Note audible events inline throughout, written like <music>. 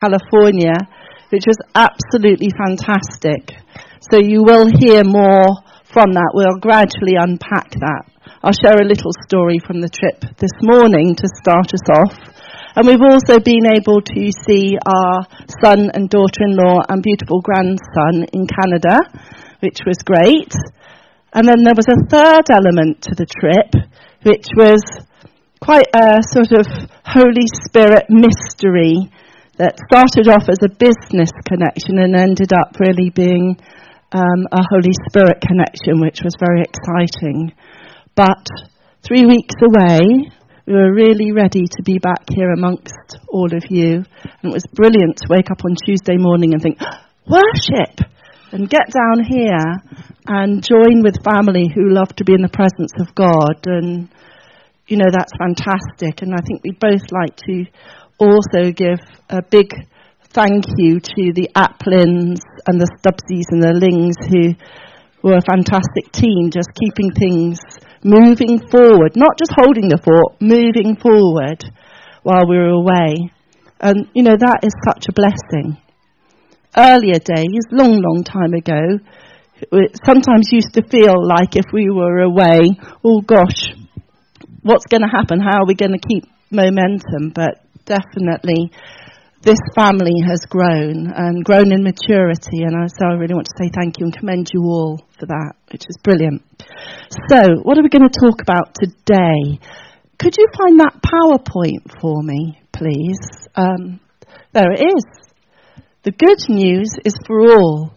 California, which was absolutely fantastic. So you will hear more from that. We'll gradually unpack that. I'll share a little story from the trip this morning to start us off. And we've also been able to see our son and daughter-in-law and beautiful grandson in Canada, which was great. And then there was a third element to the trip, which was quite a sort of Holy Spirit mystery that started off as a business connection and ended up really being um, a Holy Spirit connection, which was very exciting. But three weeks away, we were really ready to be back here amongst all of you. And it was brilliant to wake up on Tuesday morning and think, <gasps> worship! And get down here and join with family who love to be in the presence of God. And, you know, that's fantastic. And I think we'd both like to also give a big thank you to the Applins and the Stubbsies and the Lings who were a fantastic team, just keeping things moving forward, not just holding the fort, moving forward while we were away. And, you know, that is such a blessing. Earlier days, long, long time ago, it sometimes used to feel like if we were away, oh gosh, what's going to happen? How are we going to keep momentum? But definitely this family has grown and grown in maturity, and I, so I really want to say thank you and commend you all for that, which is brilliant. So, what are we going to talk about today? Could you find that PowerPoint for me, please? Um, there it is. The good news is for all.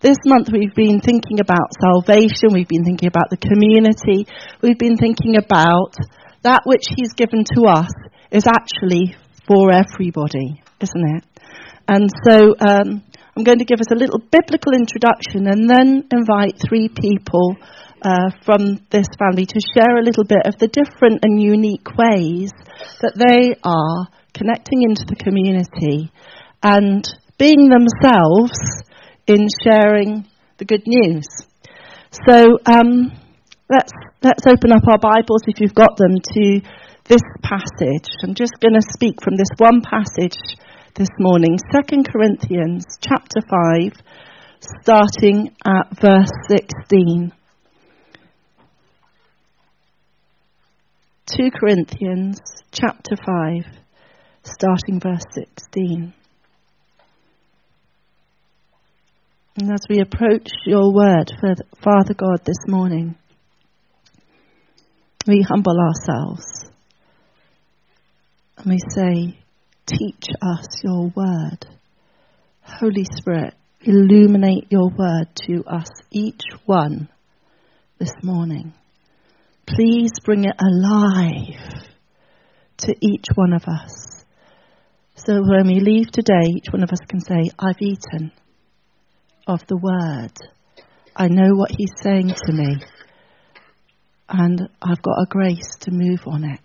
This month we've been thinking about salvation, we've been thinking about the community, we've been thinking about that which He's given to us is actually for everybody, isn't it? And so um, I'm going to give us a little biblical introduction and then invite three people uh, from this family to share a little bit of the different and unique ways that they are connecting into the community and being themselves in sharing the good news. So um, let's let's open up our Bibles if you've got them to this passage. I'm just going to speak from this one passage this morning, 2 Corinthians chapter 5, starting at verse 16. 2 Corinthians chapter 5, starting verse 16. And as we approach your word, for Father God, this morning, we humble ourselves and we say, Teach us your word. Holy Spirit, illuminate your word to us, each one, this morning. Please bring it alive to each one of us. So when we leave today, each one of us can say, I've eaten of the word. I know what he's saying to me. And I've got a grace to move on it.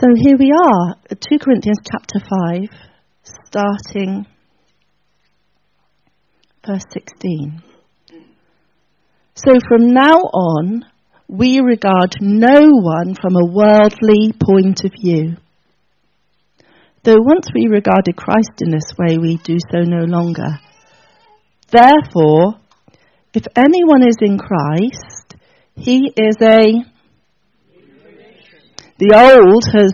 So here we are, 2 Corinthians chapter 5, starting verse 16. So from now on, we regard no one from a worldly point of view. Though once we regarded Christ in this way, we do so no longer. Therefore, if anyone is in Christ, he is a the old has,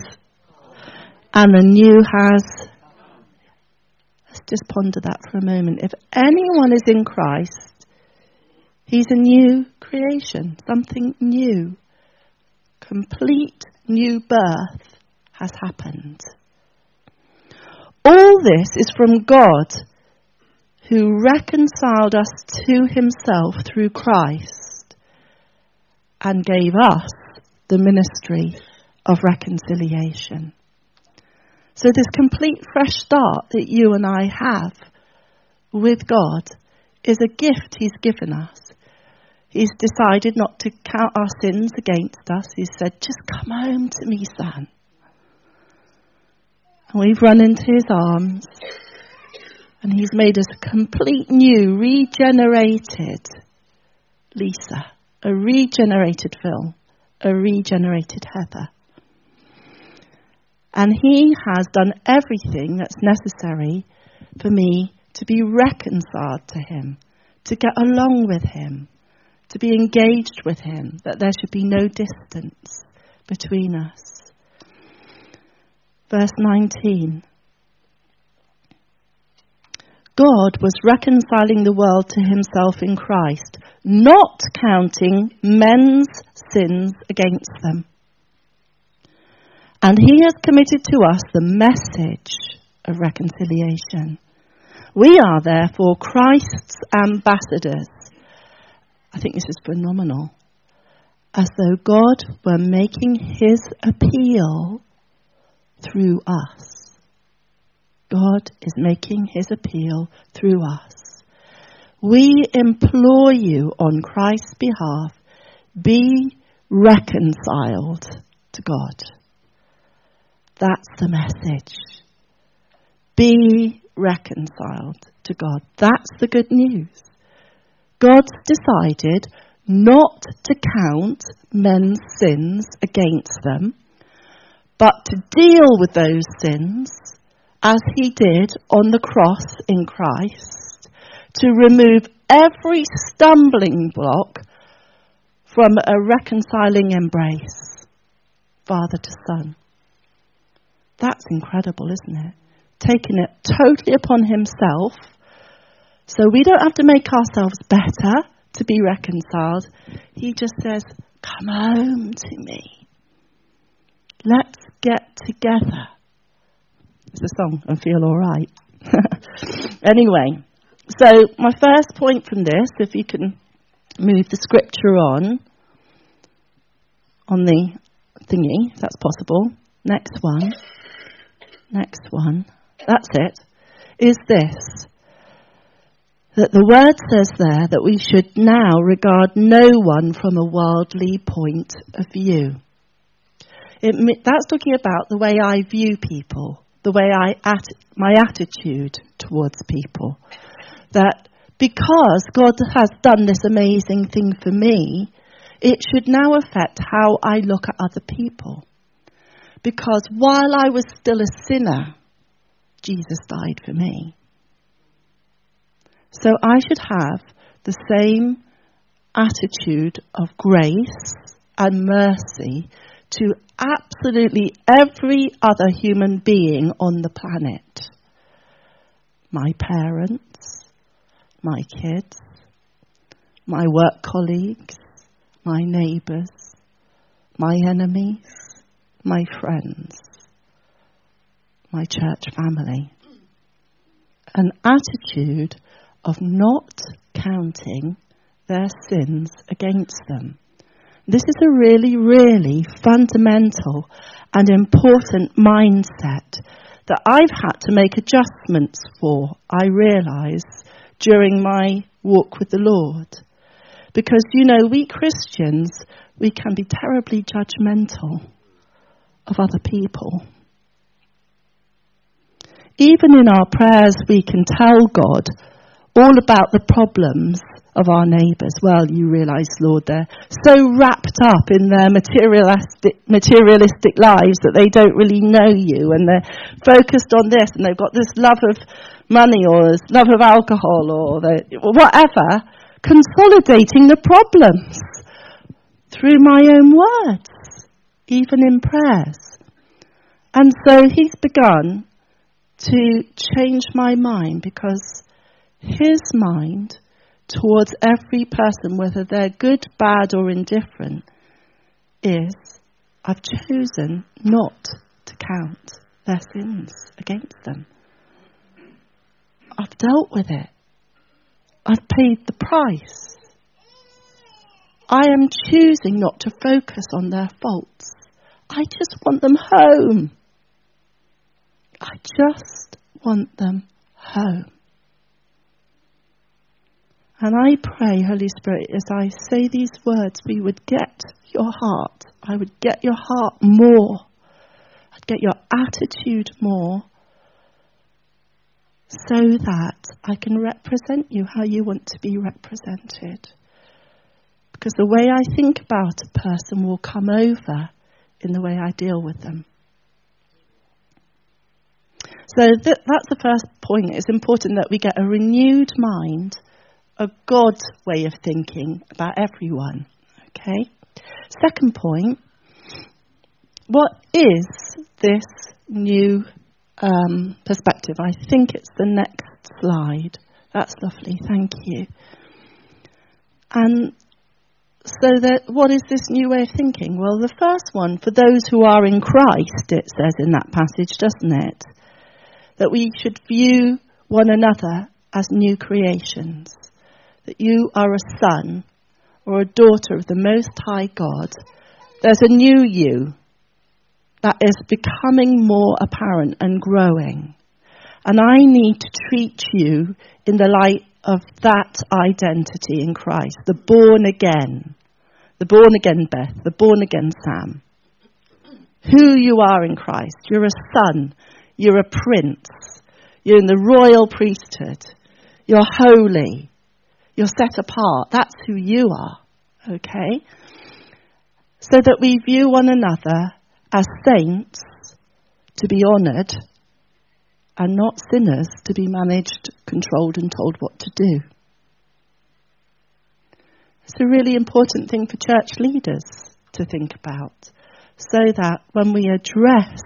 and the new has. Let's just ponder that for a moment. If anyone is in Christ, he's a new creation, something new. Complete new birth has happened. All this is from God who reconciled us to himself through Christ and gave us the ministry of reconciliation. So, this complete fresh start that you and I have with God is a gift He's given us. He's decided not to count our sins against us. He said, Just come home to me, son. And we've run into His arms, and He's made us a complete new, regenerated Lisa, a regenerated Phil, a regenerated Heather. And He has done everything that's necessary for me to be reconciled to Him, to get along with Him, to be engaged with Him, that there should be no distance between us. Verse 19 God was reconciling the world to Himself in Christ, not counting men's sins against them. And He has committed to us the message of reconciliation. We are therefore Christ's ambassadors. I think this is phenomenal. As though God were making his appeal through us. God is making his appeal through us. We implore you on Christ's behalf, be reconciled to God. That's the message. Be reconciled to God. That's the good news. God's decided not to count men's sins against them, but to deal with those sins as he did on the cross in Christ, to remove every stumbling block from a reconciling embrace, Father to Son. That's incredible, isn't it? Taking it totally upon himself. So we don't have to make ourselves better to be reconciled. He just says, Come home to me. Let's get together. It's a song and feel all right. <laughs> anyway, so my first point from this, if you can move the scripture on, on the thingy, if that's possible. Next one next one, that's it, is this. That the word says there that we should now regard no one from a worldly point of view. It, that's talking about the way I view people, the way I at, my attitude towards people. That because God has done this amazing thing for me, it should now affect how I look at other people. Because while I was still a sinner, Jesus died for me. So I should have the same attitude of grace and mercy to absolutely every other human being on the planet. My parents, my kids, my work colleagues, my neighbours, my enemies, my friends, my church family. An attitude of not counting their sins against them. This is a really, really fundamental and important mindset that I've had to make adjustments for, I realise, during my walk with the Lord. Because, you know, we Christians, we can be terribly judgmental of other people. Even in our prayers, we can tell God all about the problems of our neighbours. Well, you realise, Lord, they're so wrapped up in their materialistic, materialistic lives that they don't really know you and they're focused on this and they've got this love of money or this love of alcohol or whatever, consolidating the problems through my own words even in prayers. And so he's begun to change my mind because his mind towards every person, whether they're good, bad, or indifferent, is I've chosen not to count their sins against them. I've dealt with it. I've paid the price. I am choosing not to focus on their faults. I just want them home. I just want them home. And I pray, Holy Spirit, as I say these words, we would get your heart. I would get your heart more. I'd get your attitude more so that I can represent you how you want to be represented. Because the way I think about a person will come over in the way I deal with them. So th- that's the first point. It's important that we get a renewed mind, a God way of thinking about everyone. Okay? Second point what is this new um, perspective? I think it's the next slide. That's lovely, thank you. And so that what is this new way of thinking? Well, the first one, for those who are in Christ, it says in that passage, doesn't it? That we should view one another as new creations. That you are a son or a daughter of the Most High God. There's a new you that is becoming more apparent and growing. And I need to treat you in the light of that identity in Christ, the born again, the born again Beth, the born again Sam. Who you are in Christ. You're a son, you're a prince, you're in the royal priesthood, you're holy, you're set apart. That's who you are, okay? So that we view one another as saints to be honoured and not sinners to be managed, controlled, and told what to do. It's a really important thing for church leaders to think about so that when we address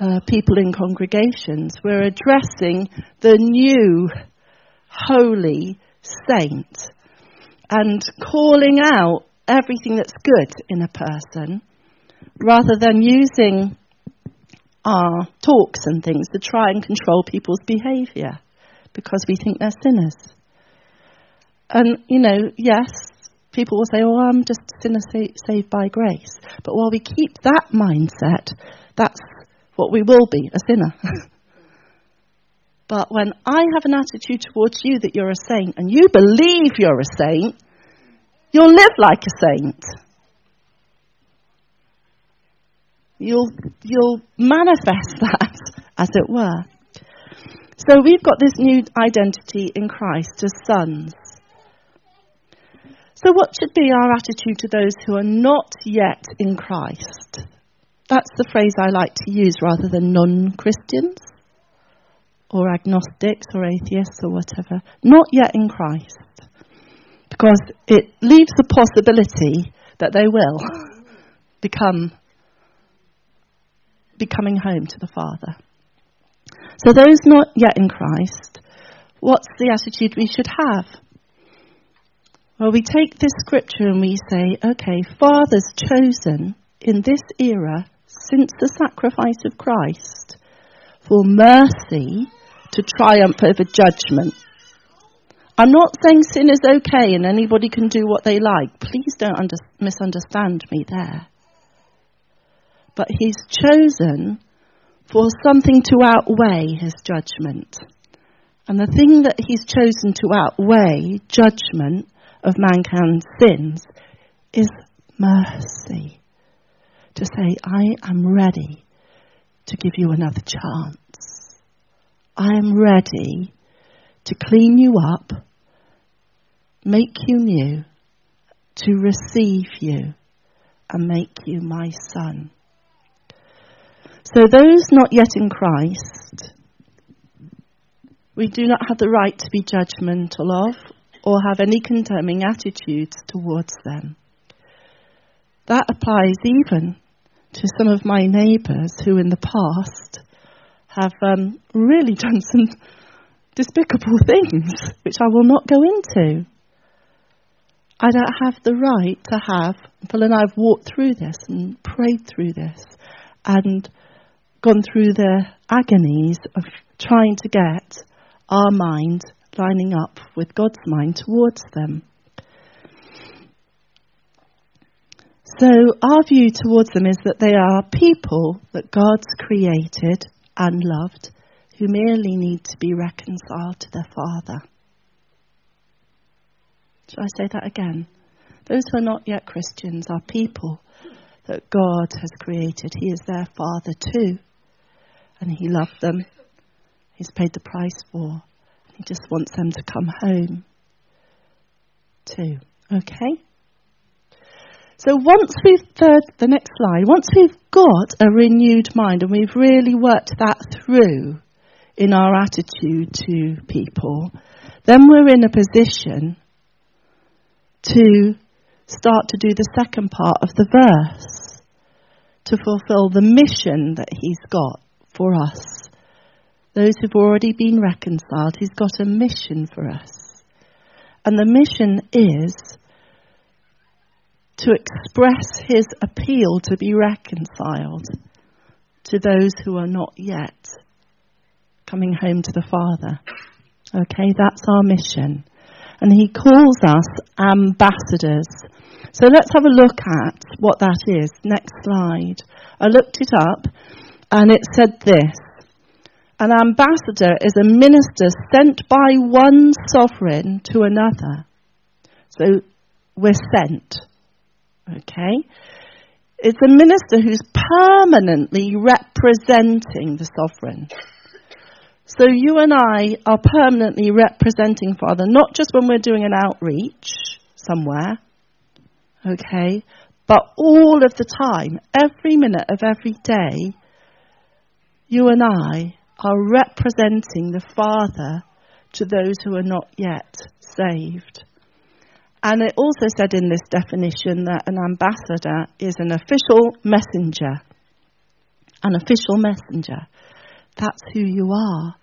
uh, people in congregations, we're addressing the new holy saint and calling out everything that's good in a person rather than using our talks and things to try and control people's behaviour because we think they're sinners. And, you know, yes, people will say, oh, I'm just a sinner sa- saved by grace. But while we keep that mindset, that's what we will be, a sinner. <laughs> but when I have an attitude towards you that you're a saint and you believe you're a saint, you'll live like a saint. You'll, you'll manifest <laughs> that, as it were. So we've got this new identity in Christ as sons. So, what should be our attitude to those who are not yet in Christ? That's the phrase I like to use rather than non Christians or agnostics or atheists or whatever. Not yet in Christ. Because it leaves the possibility that they will <laughs> become be coming home to the Father. So, those not yet in Christ, what's the attitude we should have? Well, we take this scripture and we say, okay, fathers chosen in this era since the sacrifice of Christ for mercy to triumph over judgment. I'm not saying sin is okay and anybody can do what they like. Please don't under- misunderstand me there but he's chosen for something to outweigh his judgment. And the thing that he's chosen to outweigh judgment of mankind's sins is mercy. To say, I am ready to give you another chance. I am ready to clean you up, make you new, to receive you, and make you my son. So, those not yet in Christ, we do not have the right to be judgmental of or have any condemning attitudes towards them. That applies even to some of my neighbours who, in the past, have um, really <laughs> done some despicable things, which I will not go into. I don't have the right to have, Phil and I have walked through this and prayed through this and gone through the agonies of trying to get our mind lining up with God's mind towards them. So, our view towards them is that they are people that God's created and loved who merely need to be reconciled to their Father. Shall I say that again? Those who are not yet Christians are people that God has created. He is their Father too and He loved them. He's paid the price for. He just wants them to come home too. Okay? So once we've, the, the next slide, once we've got a renewed mind and we've really worked that through in our attitude to people, then we're in a position to start to do the second part of the verse to fulfill the mission that he's got for us. Those who've already been reconciled, he's got a mission for us. And the mission is to express his appeal to be reconciled to those who are not yet coming home to the Father. Okay, that's our mission. And he calls us ambassadors. So let's have a look at what that is. Next slide. I looked it up and it said this. An ambassador is a minister sent by one sovereign to another. So we're sent. Okay? It's a minister who's permanently representing the sovereign. So you and I are permanently representing Father, not just when we're doing an outreach somewhere, okay, but all of the time, every minute of every day, you and I are representing the Father to those who are not yet saved. And it also said in this definition that an ambassador is an official messenger. An official messenger. That's who you are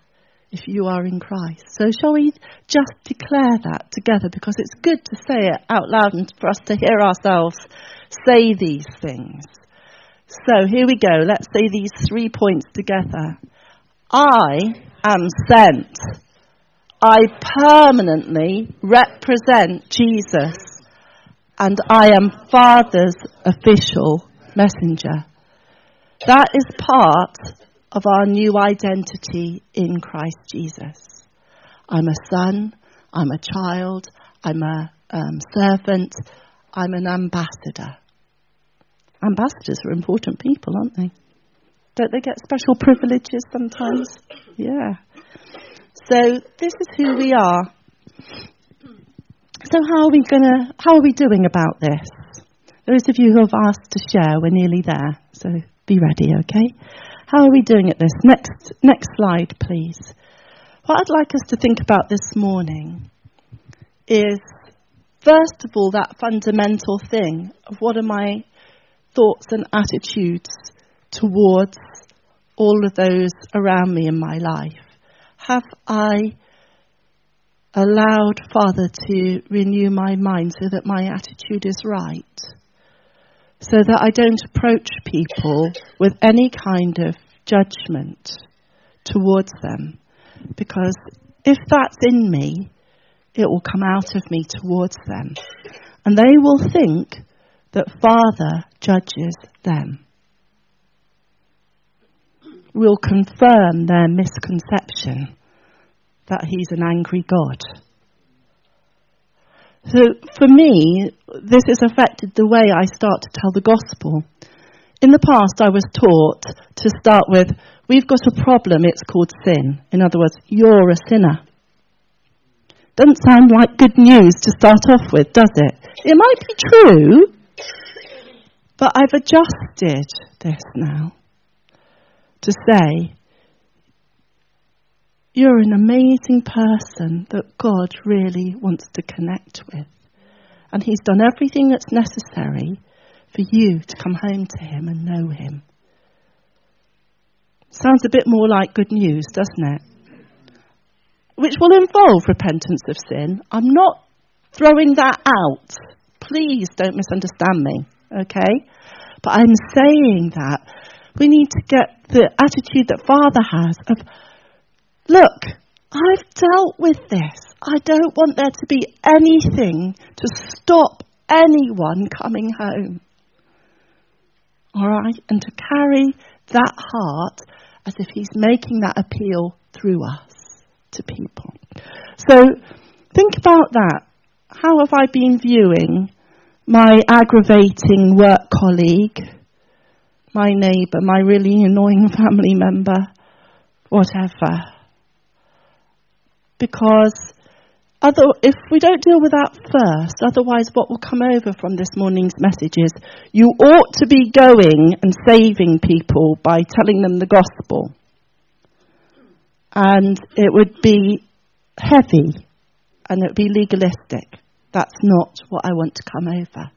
if you are in Christ. So, shall we just declare that together? Because it's good to say it out loud and for us to hear ourselves say these things. So, here we go. Let's say these three points together. I am sent. I permanently represent Jesus, and I am Father's official messenger. That is part of our new identity in Christ Jesus. I'm a son, I'm a child, I'm a um, servant, I'm an ambassador. Ambassadors are important people, aren't they? Don't they get special privileges sometimes? Yeah. So this is who we are. So how are we gonna how are we doing about this? Those of you who have asked to share, we're nearly there. So be ready, okay? How are we doing at this? Next, next slide, please. What I'd like us to think about this morning is, first of all, that fundamental thing of what are my thoughts and attitudes towards all of those around me in my life? Have I allowed Father to renew my mind so that my attitude is right? so that I don't approach people with any kind of judgment towards them. Because if that's in me, it will come out of me towards them. And they will think that Father judges them. Will confirm their misconception that He's an angry God. So for me, this has affected the way I start to tell the gospel. In the past, I was taught to start with, we've got a problem, it's called sin. In other words, you're a sinner. Doesn't sound like good news to start off with, does it? It might be true, but I've adjusted this now to say, you're an amazing person that God really wants to connect with. And He's done everything that's necessary for you to come home to Him and know Him. Sounds a bit more like good news, doesn't it? Which will involve repentance of sin. I'm not throwing that out. Please don't misunderstand me, okay? But I'm saying that we need to get the attitude that Father has of Look, I've dealt with this. I don't want there to be anything to stop anyone coming home. All right? And to carry that heart as if He's making that appeal through us to people. So think about that. How have I been viewing my aggravating work colleague, my neighbour, my really annoying <laughs> family member, whatever? because other, if we don't deal with that first, otherwise what will come over from this morning's message is you ought to be going and saving people by telling them the gospel. And it would be heavy and it would be legalistic. That's not what I want to come over.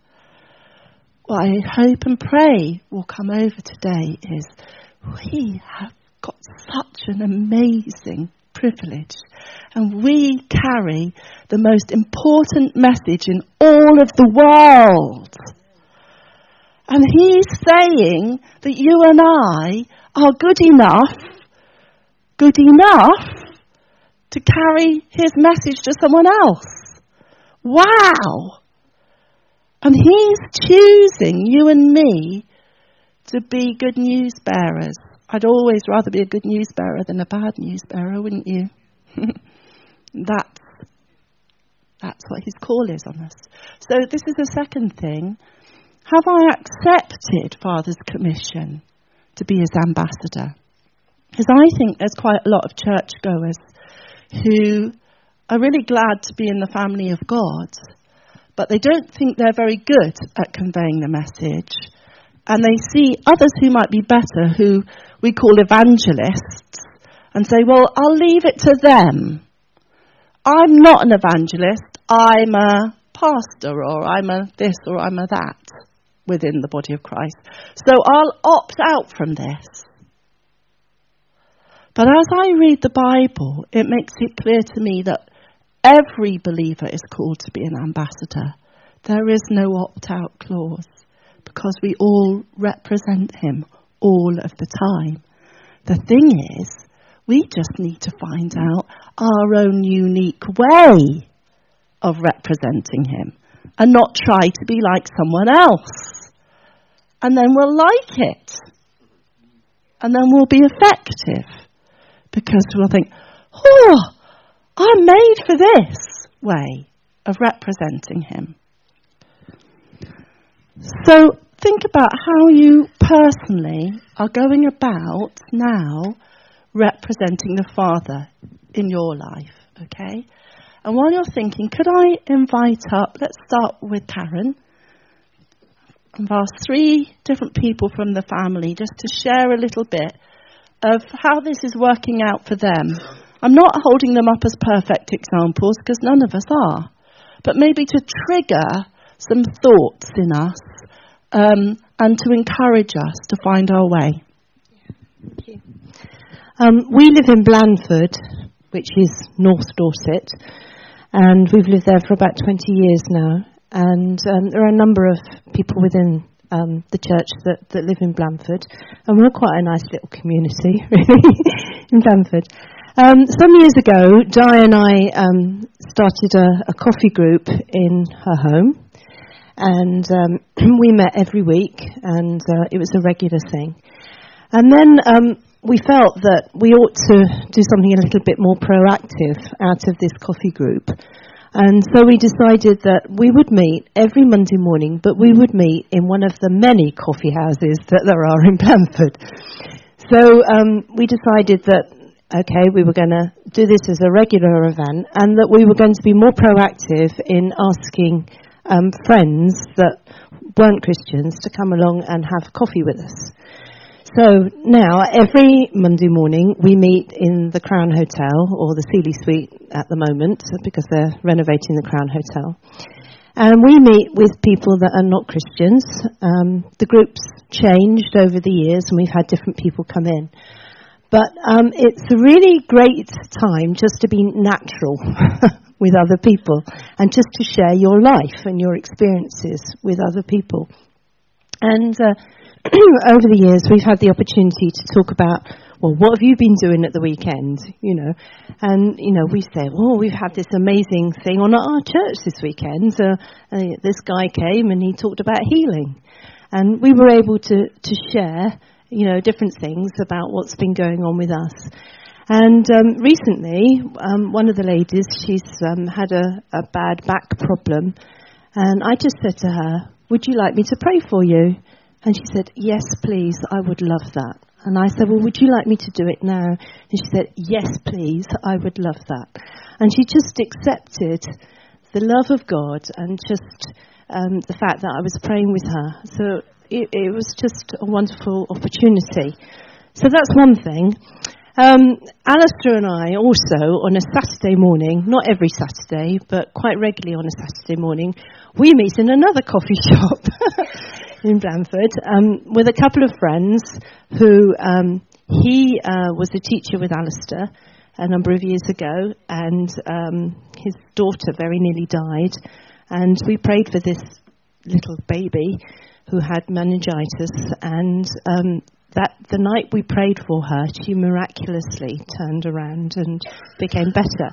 What I hope and pray will come over today is we have got such an amazing privilege and we carry the most important message in all of the world. And he's saying that you and I are good enough, good enough to carry his message to someone else. Wow! And he's choosing you and me to be good news bearers. I'd always rather be a good news bearer than a bad news bearer, wouldn't you? <laughs> that's, that's what his call is on us. So, this is the second thing. Have I accepted Father's commission to be his ambassador? Because I think there's quite a lot of churchgoers who are really glad to be in the family of God, but they don't think they're very good at conveying the message. And they see others who might be better, who we call evangelists, and say, well, I'll leave it to them. I'm not an evangelist. I'm a pastor, or I'm a this, or I'm a that within the body of Christ. So I'll opt out from this. But as I read the Bible, it makes it clear to me that every believer is called to be an ambassador. There is no opt out clause because we all represent him all of the time. The thing is, we just need to find out our own unique way of representing Him and not try to be like someone else. And then we'll like it. And then we'll be effective because we'll think, oh, I'm made for this way of representing Him. So think about how you personally are going about now representing the Father in your life, okay? And while you're thinking, could I invite up, let's start with Karen. I've asked three different people from the family just to share a little bit of how this is working out for them. I'm not holding them up as perfect examples because none of us are, but maybe to trigger some thoughts in us um, and to encourage us to find our way. Um, we live in Blandford, which is North Dorset, and we've lived there for about 20 years now. And um, there are a number of people within um, the church that, that live in Blandford, and we're quite a nice little community, <laughs> really, in Blandford. Um, some years ago, Di and I um, started a, a, coffee group in her home, and um, <clears throat> we met every week, and uh, it was a regular thing. And then um, we felt that we ought to do something a little bit more proactive out of this coffee group. And so we decided that we would meet every Monday morning, but we would meet in one of the many coffee houses that there are in Blandford. So um, we decided that, okay, we were going to do this as a regular event and that we were going to be more proactive in asking um, friends that weren't Christians to come along and have coffee with us. So now, every Monday morning, we meet in the Crown Hotel, or the Seeley Suite at the moment, because they're renovating the Crown Hotel. And we meet with people that are not Christians. Um, the group's changed over the years, and we've had different people come in. But um, it's a really great time just to be natural <laughs> with other people and just to share your life and your experiences with other people. And uh, <clears throat> over the years, we've had the opportunity to talk about, well, what have you been doing at the weekend? You know, and you know, we say, well, we've had this amazing thing on at our church this weekend. Uh, this guy came and he talked about healing, and we were able to to share, you know, different things about what's been going on with us. And um, recently, um, one of the ladies, she's um, had a, a bad back problem, and I just said to her, "Would you like me to pray for you?" And she said, Yes, please, I would love that. And I said, Well, would you like me to do it now? And she said, Yes, please. I would love that. And she just accepted the love of God and just um, the fact that I was praying with her. So it, it was just a wonderful opportunity. So that's one thing. Um, Alistair and I also, on a Saturday morning, not every Saturday, but quite regularly on a Saturday morning, we meet in another coffee <laughs> shop <laughs> in Blandford um, with a couple of friends who um, he uh, was a teacher with Alistair a number of years ago, and um, his daughter very nearly died. And we prayed for this little baby who had meningitis, and um, that the night we prayed for her, she miraculously turned around and became better.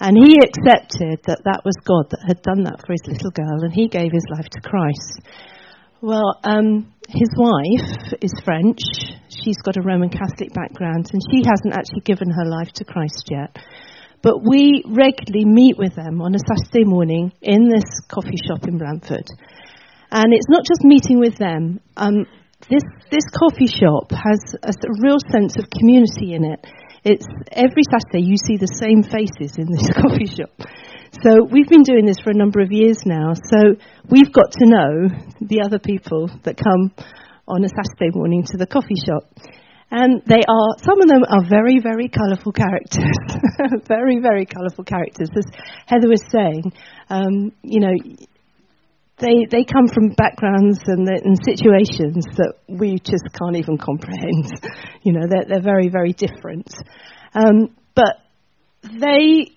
And he accepted that that was God that had done that for his little girl, and he gave his life to Christ. Well, um, his wife is French. She's got a Roman Catholic background, and she hasn't actually given her life to Christ yet. But we regularly meet with them on a Saturday morning in this coffee shop in Blandford. And it's not just meeting with them. Um, this this coffee shop has a, real sense of community in it. It's every Saturday you see the same faces in this <laughs> coffee shop. So we've been doing this for a number of years now. So we've got to know the other people that come on a Saturday morning to the coffee shop. And they are, some of them are very, very colourful characters. <laughs> very, very colourful characters. As Heather was saying, um, you know, they, they come from backgrounds and, and, situations that we just can't even comprehend. <laughs> you know, they're, they're very, very different. Um, but they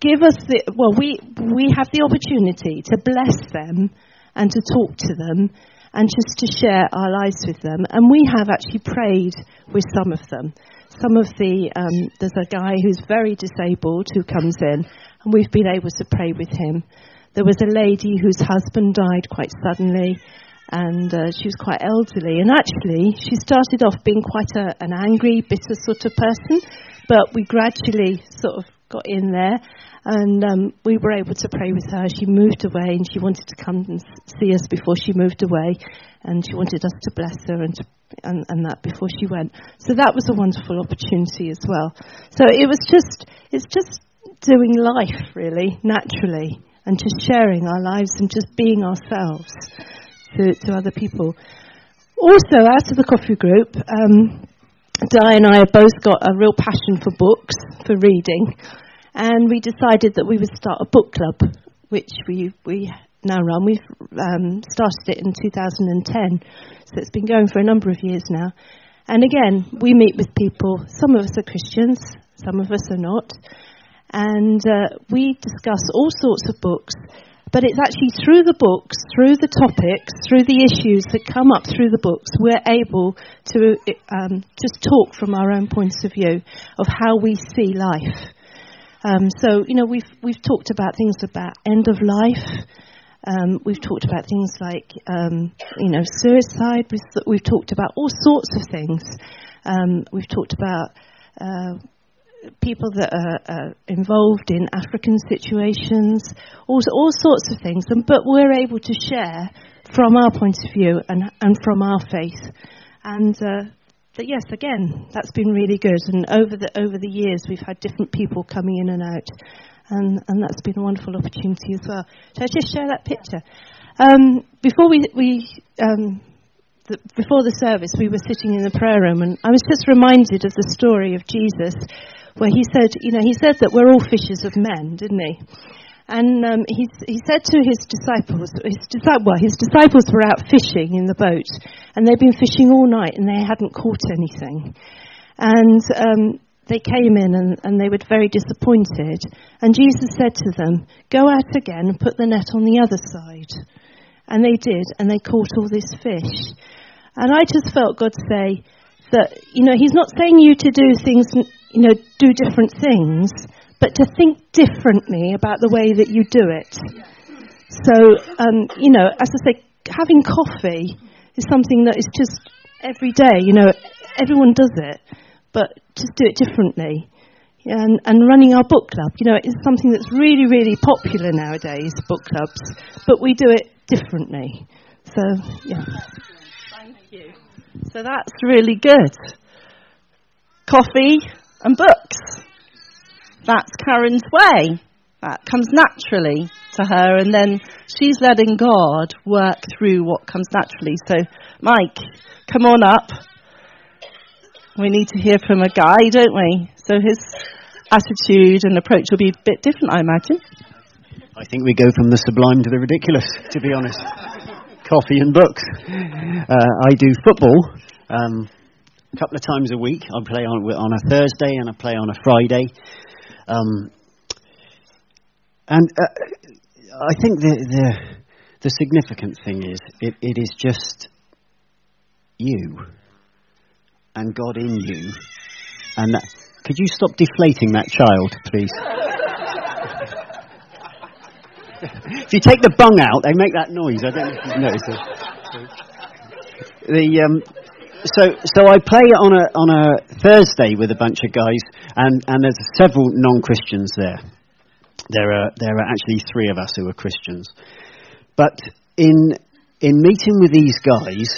give us the, well, we, we have the opportunity to bless them and to talk to them and just to share our lives with them. And we have actually prayed with some of them. Some of the, um, there's a guy who's very disabled who comes in, and we've been able to pray with him. There was a lady whose husband died quite suddenly, and uh, she was quite elderly. And actually, she started off being quite a, an angry, bitter sort of person, but we gradually sort of got in there, and um, we were able to pray with her. She moved away, and she wanted to come and see us before she moved away, and she wanted us to bless her and, to, and, and that before she went. So that was a wonderful opportunity as well. So it was just, it's just doing life really naturally and just sharing our lives and just being ourselves to, to other people. Also, out of the coffee group, um, Di and I have both got a real passion for books, for reading, and we decided that we would start a book club, which we, we now run. We've um, started it in 2010, so it's been going for a number of years now. And again, we meet with people, some of us are Christians, some of us are not, and uh, we discuss all sorts of books. But it's actually through the books, through the topics, through the issues that come up through the books, we're able to um, just talk from our own points of view of how we see life. Um, so, you know, we've, we've talked about things about end of life. Um, we've talked about things like, um, you know, suicide. We've, we've, talked about all sorts of things. Um, we've talked about uh, people that are involved in African situations, all, all sorts of things. And, but we're able to share from our point of view and, and from our faith. And uh, yes, again, that's been really good. And over the over the years, we've had different people coming in and out, and and that's been a wonderful opportunity as well. Shall I just share that picture? Um, before we we um, the, before the service, we were sitting in the prayer room, and I was just reminded of the story of Jesus where he said, you know, he said that we're all fishers of men, didn't he? And um, he, he said to his disciples, his, well, his disciples were out fishing in the boat, and they'd been fishing all night and they hadn't caught anything. And um, they came in and, and they were very disappointed. And Jesus said to them, Go out again and put the net on the other side. And they did, and they caught all this fish. And I just felt God say that, you know, He's not saying you to do things you know, do different things, but to think differently about the way that you do it. So, um, you know, as I say, having coffee is something that is just every day. You know, everyone does it, but just do it differently. And, and running our book club, you know, it's something that's really, really popular nowadays, book clubs, but we do it differently. So, yeah. Thank you. So that's really good. Coffee and books. That's Karen's way. That comes naturally to her, and then she's letting God work through what comes naturally. So, Mike, come on up. We need to hear from a guy, don't we? So his attitude and approach will be a bit different, I imagine. I think we go from the sublime to the ridiculous, to be honest. <laughs> Coffee and books. Uh, I do football um, a couple of times a week. I play on, on a Thursday and I play on a Friday. Um, and uh, I think the, the, the significant thing is it, it is just you and God in you. And that, could you stop deflating that child, please? <laughs> if you take the bung out, they make that noise. I don't know if you've noticed it. The, um, so, so I play on a, on a Thursday with a bunch of guys, and, and there's several non Christians there. There are, there are actually three of us who are Christians. But in, in meeting with these guys,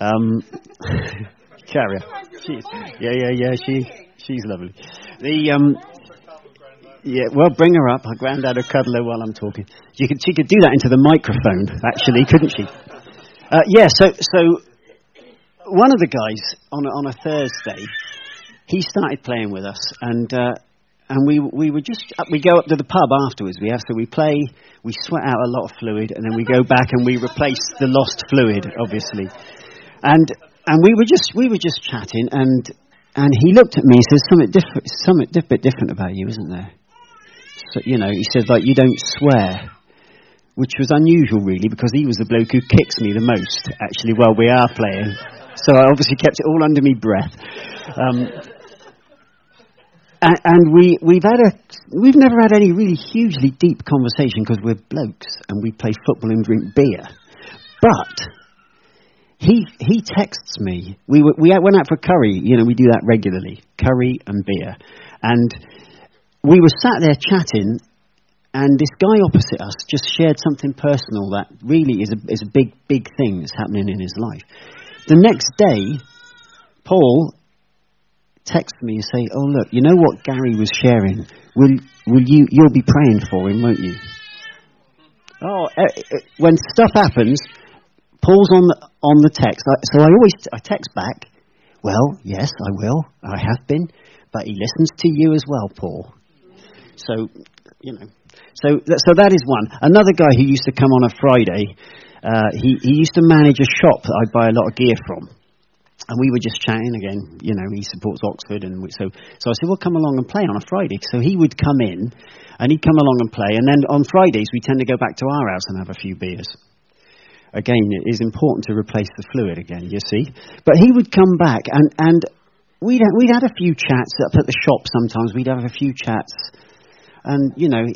um, <laughs> she's, yeah, yeah, yeah, she, she's lovely. The, um, yeah, well, bring her up. Her granddad will cuddle her while I'm talking. She could, she could do that into the microphone, actually, couldn't she? Uh, yeah, so, so one of the guys on a, on a Thursday, he started playing with us, and uh, and we we were just we go up to the pub afterwards. We have so we play, we sweat out a lot of fluid, and then we go back and we replace the lost fluid, obviously. And and we were just we were just chatting, and and he looked at me. He says something different, something a bit different about you, isn't there? So, you know, he said like you don't swear, which was unusual really because he was the bloke who kicks me the most actually while we are playing. So I obviously kept it all under me breath. Um, and, and we, we've, had a, we've never had any really hugely deep conversation because we're blokes and we play football and drink beer. But he, he texts me. We, we went out for curry. You know, we do that regularly curry and beer. And we were sat there chatting, and this guy opposite us just shared something personal that really is a, is a big, big thing that's happening in his life. The next day, Paul text me and say, "Oh look, you know what Gary was sharing? Will will you you'll be praying for him, won't you?" Oh, uh, when stuff happens, Paul's on the on the text, so I always I text back. Well, yes, I will. I have been, but he listens to you as well, Paul. So, you know, so so that is one. Another guy who used to come on a Friday. Uh, he he used to manage a shop that I'd buy a lot of gear from and we were just chatting again. You know, he supports Oxford, and we, so so I said, "Well, come along and play on a Friday." So he would come in, and he'd come along and play, and then on Fridays we tend to go back to our house and have a few beers. Again, it is important to replace the fluid again. You see, but he would come back, and and we'd we'd had a few chats up at the shop. Sometimes we'd have a few chats, and you know,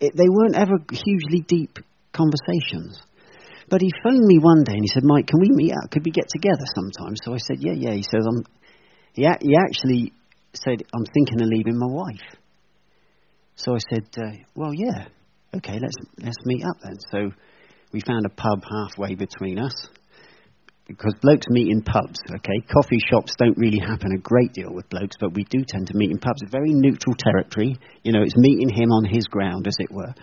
it, they weren't ever hugely deep conversations. But he phoned me one day and he said, Mike, can we meet up? Could we get together sometime? So I said, yeah, yeah. He says, I'm, he, a- he actually said, I'm thinking of leaving my wife. So I said, uh, well, yeah, okay, let's, let's meet up then. So we found a pub halfway between us because blokes meet in pubs, okay? Coffee shops don't really happen a great deal with blokes, but we do tend to meet in pubs. Very neutral territory. You know, it's meeting him on his ground, as it were.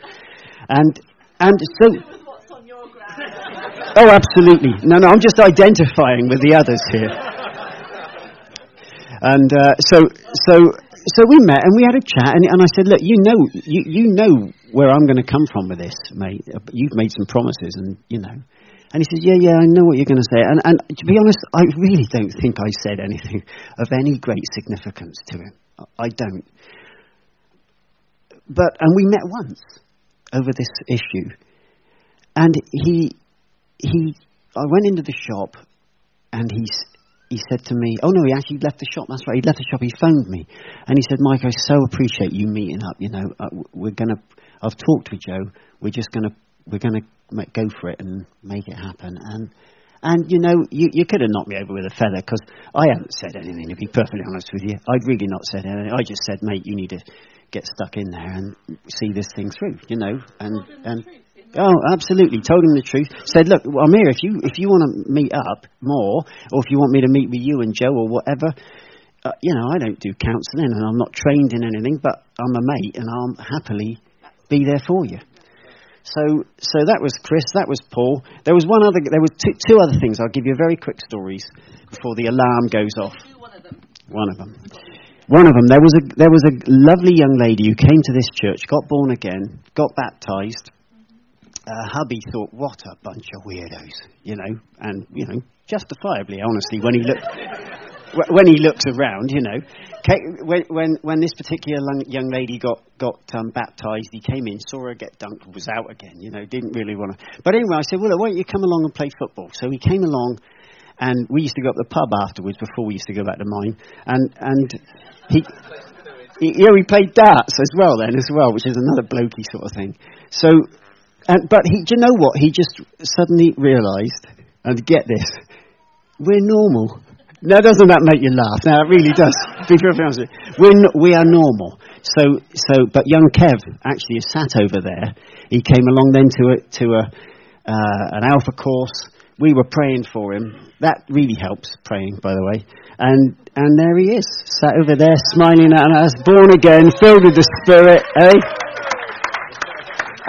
And, and so Oh, absolutely. No, no, I'm just identifying with the others here. And uh, so, so, so we met and we had a chat, and, and I said, "Look, you know, you, you know where I'm going to come from with this, mate. You've made some promises, and you know." And he says, "Yeah, yeah, I know what you're going to say." And, and to be honest, I really don't think I said anything of any great significance to him. I don't. But and we met once over this issue, and he he, I went into the shop, and he he said to me, "Oh no, he actually left the shop. That's right, he left the shop. He phoned me, and he said, Mike, I so appreciate you meeting up. You know, uh, we're gonna. I've talked with Joe. We're just gonna we're gonna go for it and make it happen." And and you know, you, you could have knocked me over with a feather because I haven't said anything. To be perfectly honest with you, I'd really not said anything. I just said, mate, you need to get stuck in there and see this thing through. You know, and and Oh, absolutely. Told him the truth. Said, look, I'm here. If you if you want to meet up more, or if you want me to meet with you and Joe or whatever, uh, you know, I don't do counselling and I'm not trained in anything, but I'm a mate and I'll happily be there for you. So, so that was Chris. That was Paul. There was one other. There was two, two other things. I'll give you very quick stories before the alarm goes off. One of them. One of them. There was a there was a lovely young lady who came to this church, got born again, got baptized. Uh, hubby thought, what a bunch of weirdos, you know, and you know, justifiably, honestly, when he looked when he looked around, you know. When, when, when this particular young lady got, got um, baptized, he came in, saw her get dunked, was out again, you know, didn't really want to. But anyway, I said, well, why don't you come along and play football? So he came along, and we used to go up the pub afterwards before we used to go back to mine. And, and he, he, yeah, we played darts as well then, as well, which is another blokey sort of thing. So, and, but he, do you know what? He just suddenly realised, and get this, we're normal. Now, doesn't that make you laugh? Now, it really does. <laughs> Be perfectly honest We're we are normal. So, so, but young Kev actually sat over there. He came along then to a, to a, uh, an alpha course. We were praying for him. That really helps, praying, by the way. And, and there he is, sat over there, smiling at us, born again, filled with the Spirit, eh?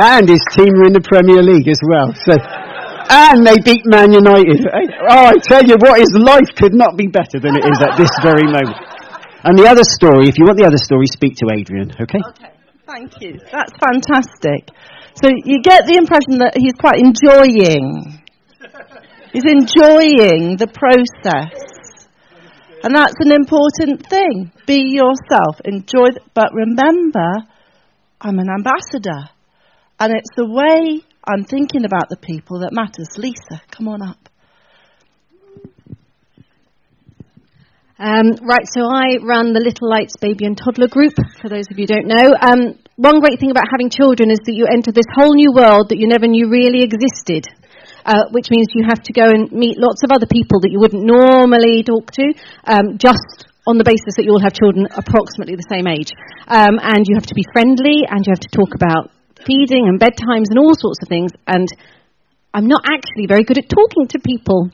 And his team are in the Premier League as well. So, and they beat Man United. Oh, I tell you what, his life could not be better than it is at this very moment. And the other story, if you want the other story, speak to Adrian, okay? Okay, thank you. That's fantastic. So you get the impression that he's quite enjoying. He's enjoying the process. And that's an important thing. Be yourself. Enjoy, th- but remember, I'm an ambassador. And it's the way I'm thinking about the people that matters. Lisa, come on up. Um, right, so I run the Little Lights Baby and Toddler group, for those of you who don't know. Um, one great thing about having children is that you enter this whole new world that you never knew really existed. Uh, which means you have to go and meet lots of other people that you wouldn't normally talk to, um, just on the basis that you all have children approximately the same age. Um, and you have to be friendly, and you have to talk about feeding and bedtimes and all sorts of things. And I'm not actually very good at talking to people.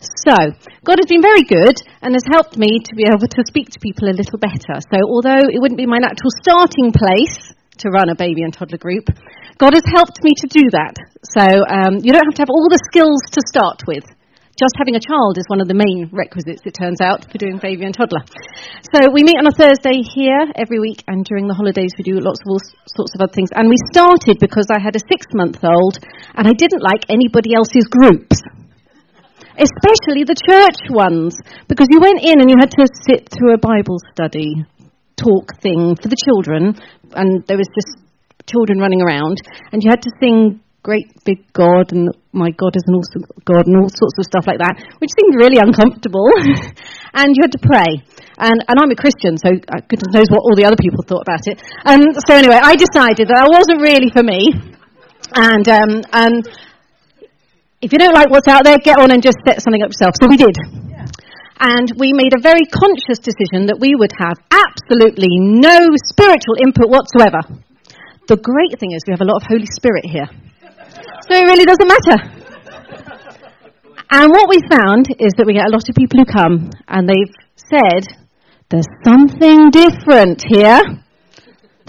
So, God has been very good and has helped me to be able to speak to people a little better. So, although it wouldn't be my natural starting place to run a baby and toddler group, God has helped me to do that. So, um, you don't have to have all the skills to start with just having a child is one of the main requisites, it turns out, for doing baby and toddler. So we meet on a Thursday here every week, and during the holidays we do lots of all sorts of other things. And we started because I had a six month old, and I didn't like anybody else's groups. Especially the church ones, because you went in and you had to sit through a Bible study talk thing for the children, and there was just children running around, and you had to sing great big God and my God is an awesome God and all sorts of stuff like that, which seemed really uncomfortable. <laughs> and you had to pray. And, and I'm a Christian, so uh, goodness knows what all the other people thought about it. And so anyway, I decided that that wasn't really for me. And, um, and if you don't like what's out there, get on and just set something up yourself. So we did. And we made a very conscious decision that we would have absolutely no spiritual input whatsoever. The great thing is we have a lot of Holy Spirit here. So it really doesn't matter. And what we found is that we get a lot of people who come and they've said, there's something different here.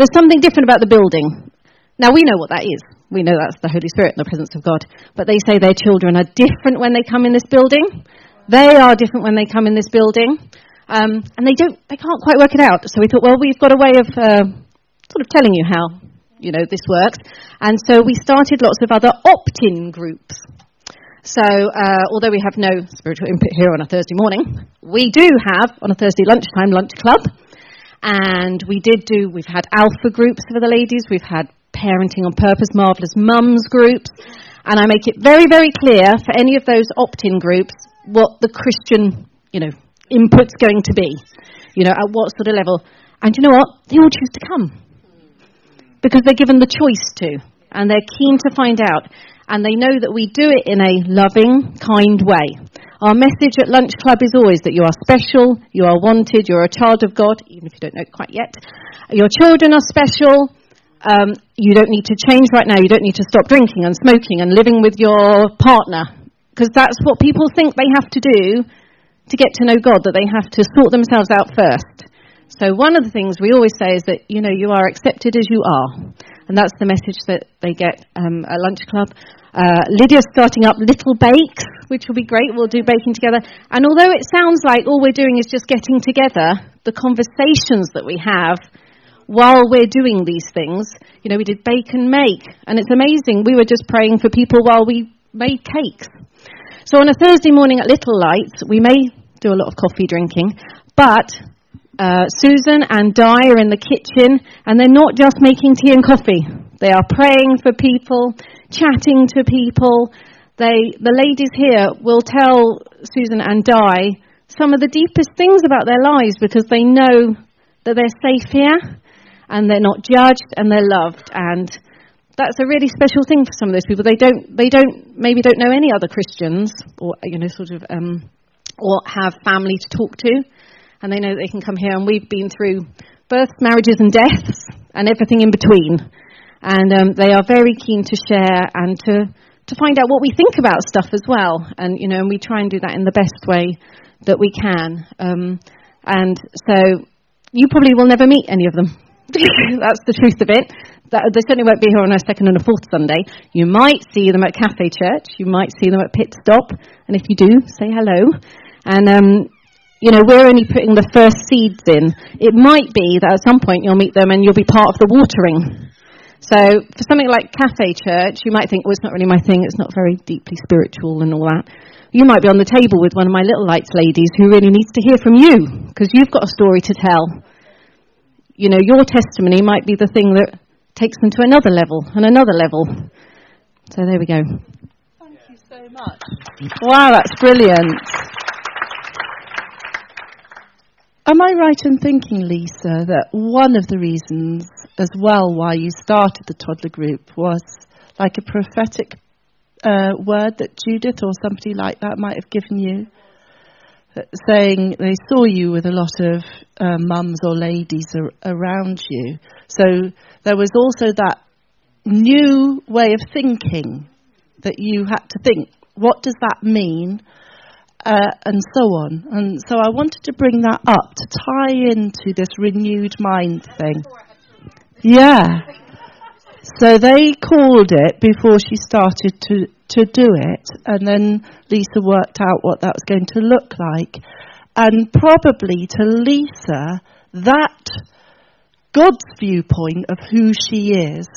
There's something different about the building. Now we know what that is. We know that's the Holy Spirit and the presence of God. But they say their children are different when they come in this building. They are different when they come in this building. Um, and they don't, they can't quite work it out. So we thought, well, we've got a way of uh, sort of telling you how you know, this works. And so we started lots of other opt-in groups. So, uh, although we have no spiritual input here on a Thursday morning, we do have on a Thursday lunchtime lunch club. And we did do, we've had alpha groups for the ladies, we've had parenting on purpose, marvellous mums groups. And I make it very, very clear for any of those opt in groups what the Christian, you know, input's going to be. You know, at what sort of level. And you know what? They all choose to come because they're given the choice to and they're keen to find out and they know that we do it in a loving, kind way. Our message at Lunch Club is always that you are special, you are wanted, you're a child of God, even if you don't know it quite yet. Your children are special, um, you don't need to change right now. You don't need to stop drinking and smoking and living with your partner. Because that's what people think they have to do to get to know God, that they have to sort themselves out first. So one of the things we always say is that, you know, you are accepted as you are. And that's the message that they get um, at Lunch Club. Uh, Lydia's starting up Little Bakes, which will be great. We'll do baking together. And although it sounds like all we're doing is just getting together, the conversations that we have while we're doing these things. You know, we did bake and make, and it's amazing. We were just praying for people while we made cakes. So on a Thursday morning at Little Lights, we may do a lot of coffee drinking, but uh, Susan and Di are in the kitchen, and they're not just making tea and coffee. They are praying for people, chatting to people. They, the ladies here will tell Susan and Di some of the deepest things about their lives because they know that they're safe here and they're not judged and they're loved and that's a really special thing for some of those people. They don't, they don't, maybe don't know any other Christians or, you know, sort of, um, or have family to talk to. And they know they can come here. And we've been through births, marriages, and deaths, and everything in between. And um, they are very keen to share and to, to find out what we think about stuff as well. And, you know, and we try and do that in the best way that we can. Um, and so you probably will never meet any of them <laughs> That's the truth of it. That, they certainly won't be here on a second and a fourth Sunday. You might see them at Cafe Church. You might see them at Pit Stop. And if you do, say hello. And, um, you know, we're only putting the first seeds in. It might be that at some point you'll meet them and you'll be part of the watering. So for something like Cafe Church, you might think, well, it's not really my thing. It's not very deeply spiritual and all that. You might be on the table with one of my little lights ladies who really needs to hear from you because you've got a story to tell you know, your testimony might be the thing that takes them to another level and another level. So there we go. Thank you so much. Wow, that's brilliant. Am I right in thinking, Lisa, that one of the reasons as well why you started the toddler group was like a prophetic uh, word that Judith or somebody like that might have given you? saying they saw you with a lot of uh, mums or ladies ar- around you. So there was also that new way of thinking that you had to think, what does that mean? Uh, and so on. And so I wanted to bring that up to tie into this renewed mind thing. Yeah. So they called it before she started to to do it, and then Lisa worked out what that was going to look like. And probably to Lisa, that God's viewpoint of who she is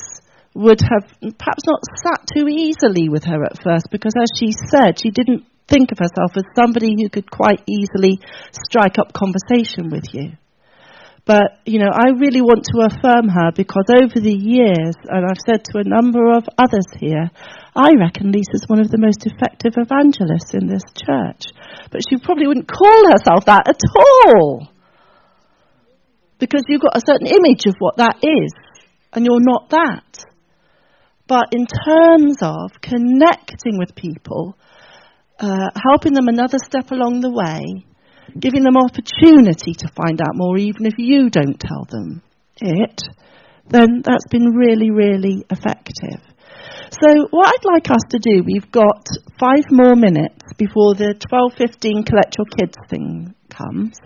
would have perhaps not sat too easily with her at first because, as she said, she didn't think of herself as somebody who could quite easily strike up conversation with you. But, you know, I really want to affirm her because over the years, and I've said to a number of others here, I reckon Lisa's one of the most effective evangelists in this church. But she probably wouldn't call herself that at all. Because you've got a certain image of what that is, and you're not that. But in terms of connecting with people, uh, helping them another step along the way, giving them opportunity to find out more, even if you don't tell them it, then that's been really, really effective. So, what I'd like us to do, we've got five more minutes before the 12:15 collect your kids thing comes.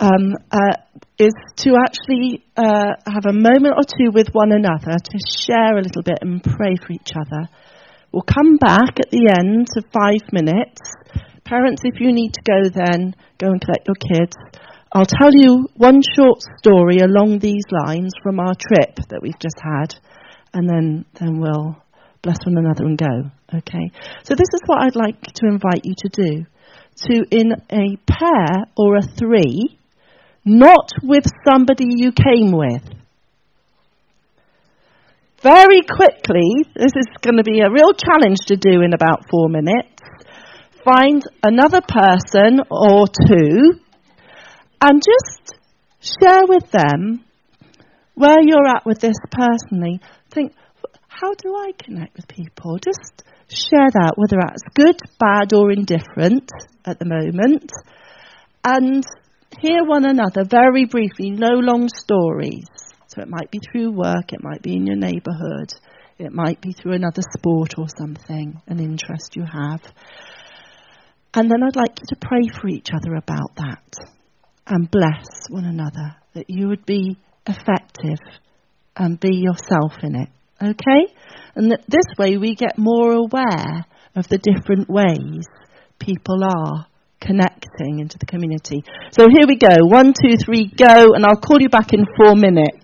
Um, uh, is to actually uh, have a moment or two with one another to share a little bit and pray for each other. We'll come back at the end of five minutes Parents, if you need to go then, go and collect your kids. I'll tell you one short story along these lines from our trip that we've just had, and then, then we'll bless one another and go. Okay? So, this is what I'd like to invite you to do. To, in a pair or a three, not with somebody you came with. Very quickly, this is going to be a real challenge to do in about four minutes find another person or two and just share with them where you're at with this personally. Think, how do I connect with people? Just share that, whether that's good, bad, or indifferent at the moment. And hear one another very briefly, no long stories. So it might be through work, it might be in your neighbourhood, it might be through another sport or something, an interest you have. And then I'd like you to pray for each other about that and bless one another, that you would be effective and be yourself in it. Okay? And that this way we get more aware of the different ways people are connecting into the community. So here we go. One, two, three, go, and I'll call you back in four minutes.